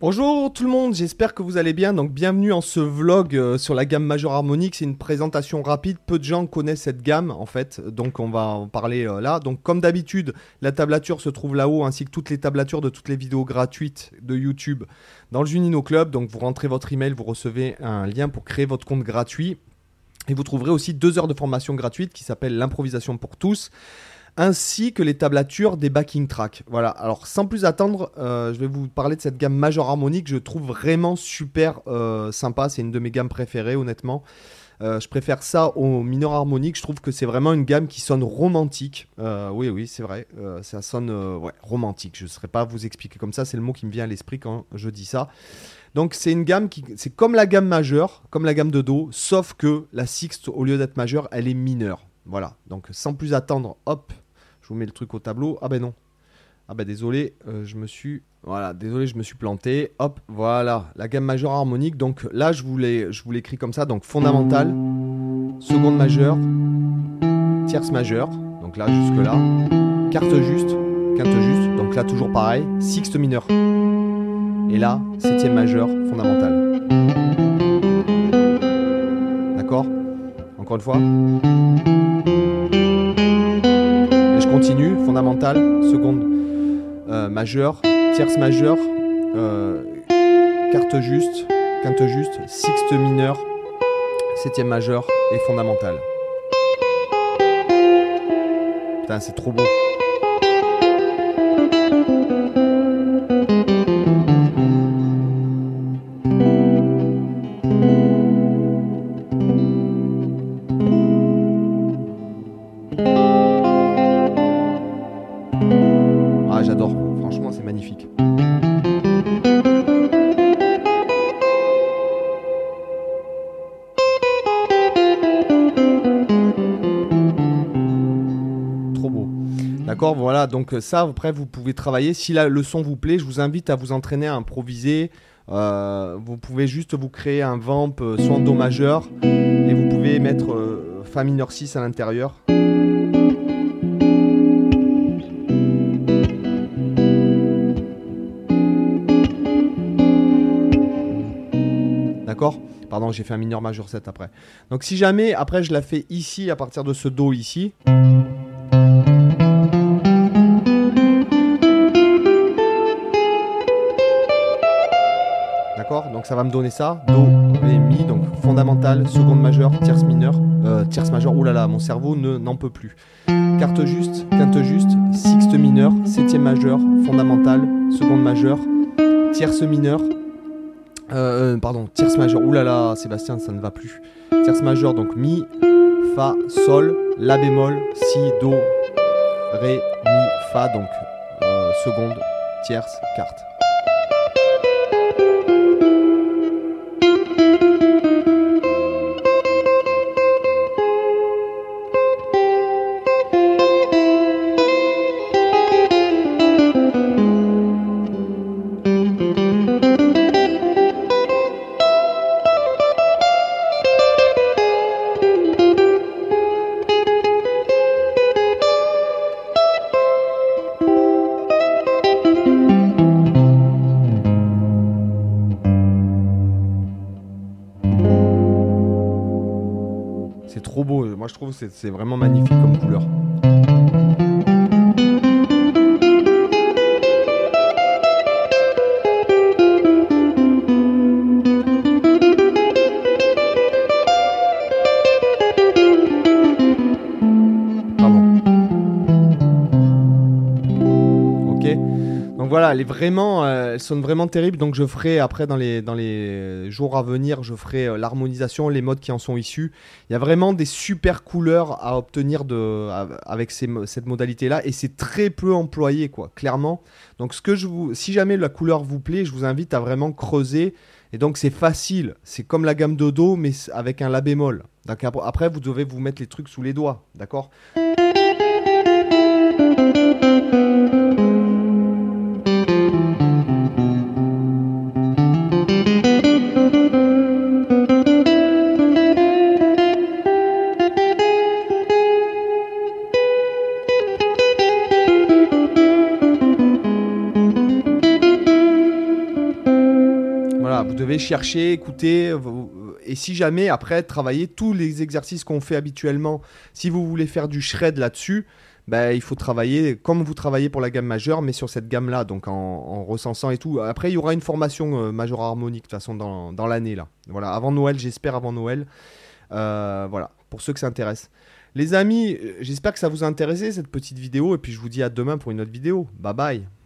Bonjour tout le monde, j'espère que vous allez bien. Donc bienvenue en ce vlog euh, sur la gamme majeure harmonique. C'est une présentation rapide. Peu de gens connaissent cette gamme en fait, donc on va en parler euh, là. Donc comme d'habitude, la tablature se trouve là-haut ainsi que toutes les tablatures de toutes les vidéos gratuites de YouTube dans le Junino Club. Donc vous rentrez votre email, vous recevez un lien pour créer votre compte gratuit. Et vous trouverez aussi deux heures de formation gratuite qui s'appelle l'improvisation pour tous ainsi que les tablatures des backing tracks. Voilà, alors sans plus attendre, euh, je vais vous parler de cette gamme Major harmonique que je trouve vraiment super euh, sympa. C'est une de mes gammes préférées, honnêtement. Euh, je préfère ça au mineur harmonique. Je trouve que c'est vraiment une gamme qui sonne romantique. oui, oui, c'est vrai. ça sonne romantique. Je ne saurais pas vous expliquer comme ça. C'est le mot qui me vient à l'esprit quand je dis ça. Donc c'est une gamme qui, c'est comme la gamme majeure, comme la gamme de Do, sauf que la sixte, au lieu d'être majeure, elle est mineure. Voilà. Donc sans plus attendre, hop, je vous mets le truc au tableau. Ah ben non. Ah ben désolé, euh, je me suis... Voilà, désolé, je me suis planté. Hop, voilà, la gamme majeure harmonique. Donc là, je vous l'écris comme ça. Donc fondamentale, seconde majeure, tierce majeure. Donc là, jusque là. Carte juste, quinte juste. Donc là, toujours pareil. Sixte mineur. Et là, septième majeure, fondamentale. D'accord? Encore une fois. Seconde euh, majeure, tierce majeure, euh, carte juste, quinte juste, sixte mineur, septième majeure et fondamentale. Putain, c'est trop beau. D'accord, voilà, donc ça, après, vous pouvez travailler. Si la, le son vous plaît, je vous invite à vous entraîner à improviser. Euh, vous pouvez juste vous créer un vamp euh, son Do majeur et vous pouvez mettre euh, Fa mineur 6 à l'intérieur. D'accord Pardon, j'ai fait un mineur majeur 7 après. Donc si jamais, après je la fais ici, à partir de ce Do ici. Donc ça va me donner ça. Do, Ré, Mi, donc fondamentale, seconde majeure, tierce mineure, euh, tierce majeure, oulala, mon cerveau n'en peut plus. Carte juste, quinte juste, sixte mineure, septième majeure, fondamentale, seconde majeure, tierce mineure, euh, pardon, tierce majeure, oulala, Sébastien, ça ne va plus. Tierce majeure, donc Mi, Fa, Sol, La bémol, Si, Do, Ré, Mi, Fa, donc euh, seconde, tierce, carte. C'est trop beau. Moi, je trouve que c'est vraiment magnifique comme couleur. Voilà, elle est vraiment, euh, elle sonne vraiment terrible. Donc je ferai après dans les jours à venir, je ferai euh, l'harmonisation, les modes qui en sont issus. Il y a vraiment des super couleurs à obtenir avec cette modalité là et c'est très peu employé quoi, clairement. Donc ce que je si jamais la couleur vous plaît, je vous invite à vraiment creuser. Et donc c'est facile, c'est comme la gamme de Do mais avec un la bémol. Après vous devez vous mettre les trucs sous les doigts, d'accord? Vous devez chercher, écouter, et si jamais après travailler tous les exercices qu'on fait habituellement, si vous voulez faire du shred là-dessus, ben, il faut travailler comme vous travaillez pour la gamme majeure, mais sur cette gamme-là, donc en, en, recensant et tout. Après, il y aura une formation euh, majeure harmonique de toute façon dans, dans l'année là. Voilà, avant Noël, j'espère avant Noël. Euh, voilà, pour ceux que ça intéresse. Les amis, euh, j'espère que ça vous a intéressé cette petite vidéo, et puis je vous dis à demain pour une autre vidéo. Bye bye.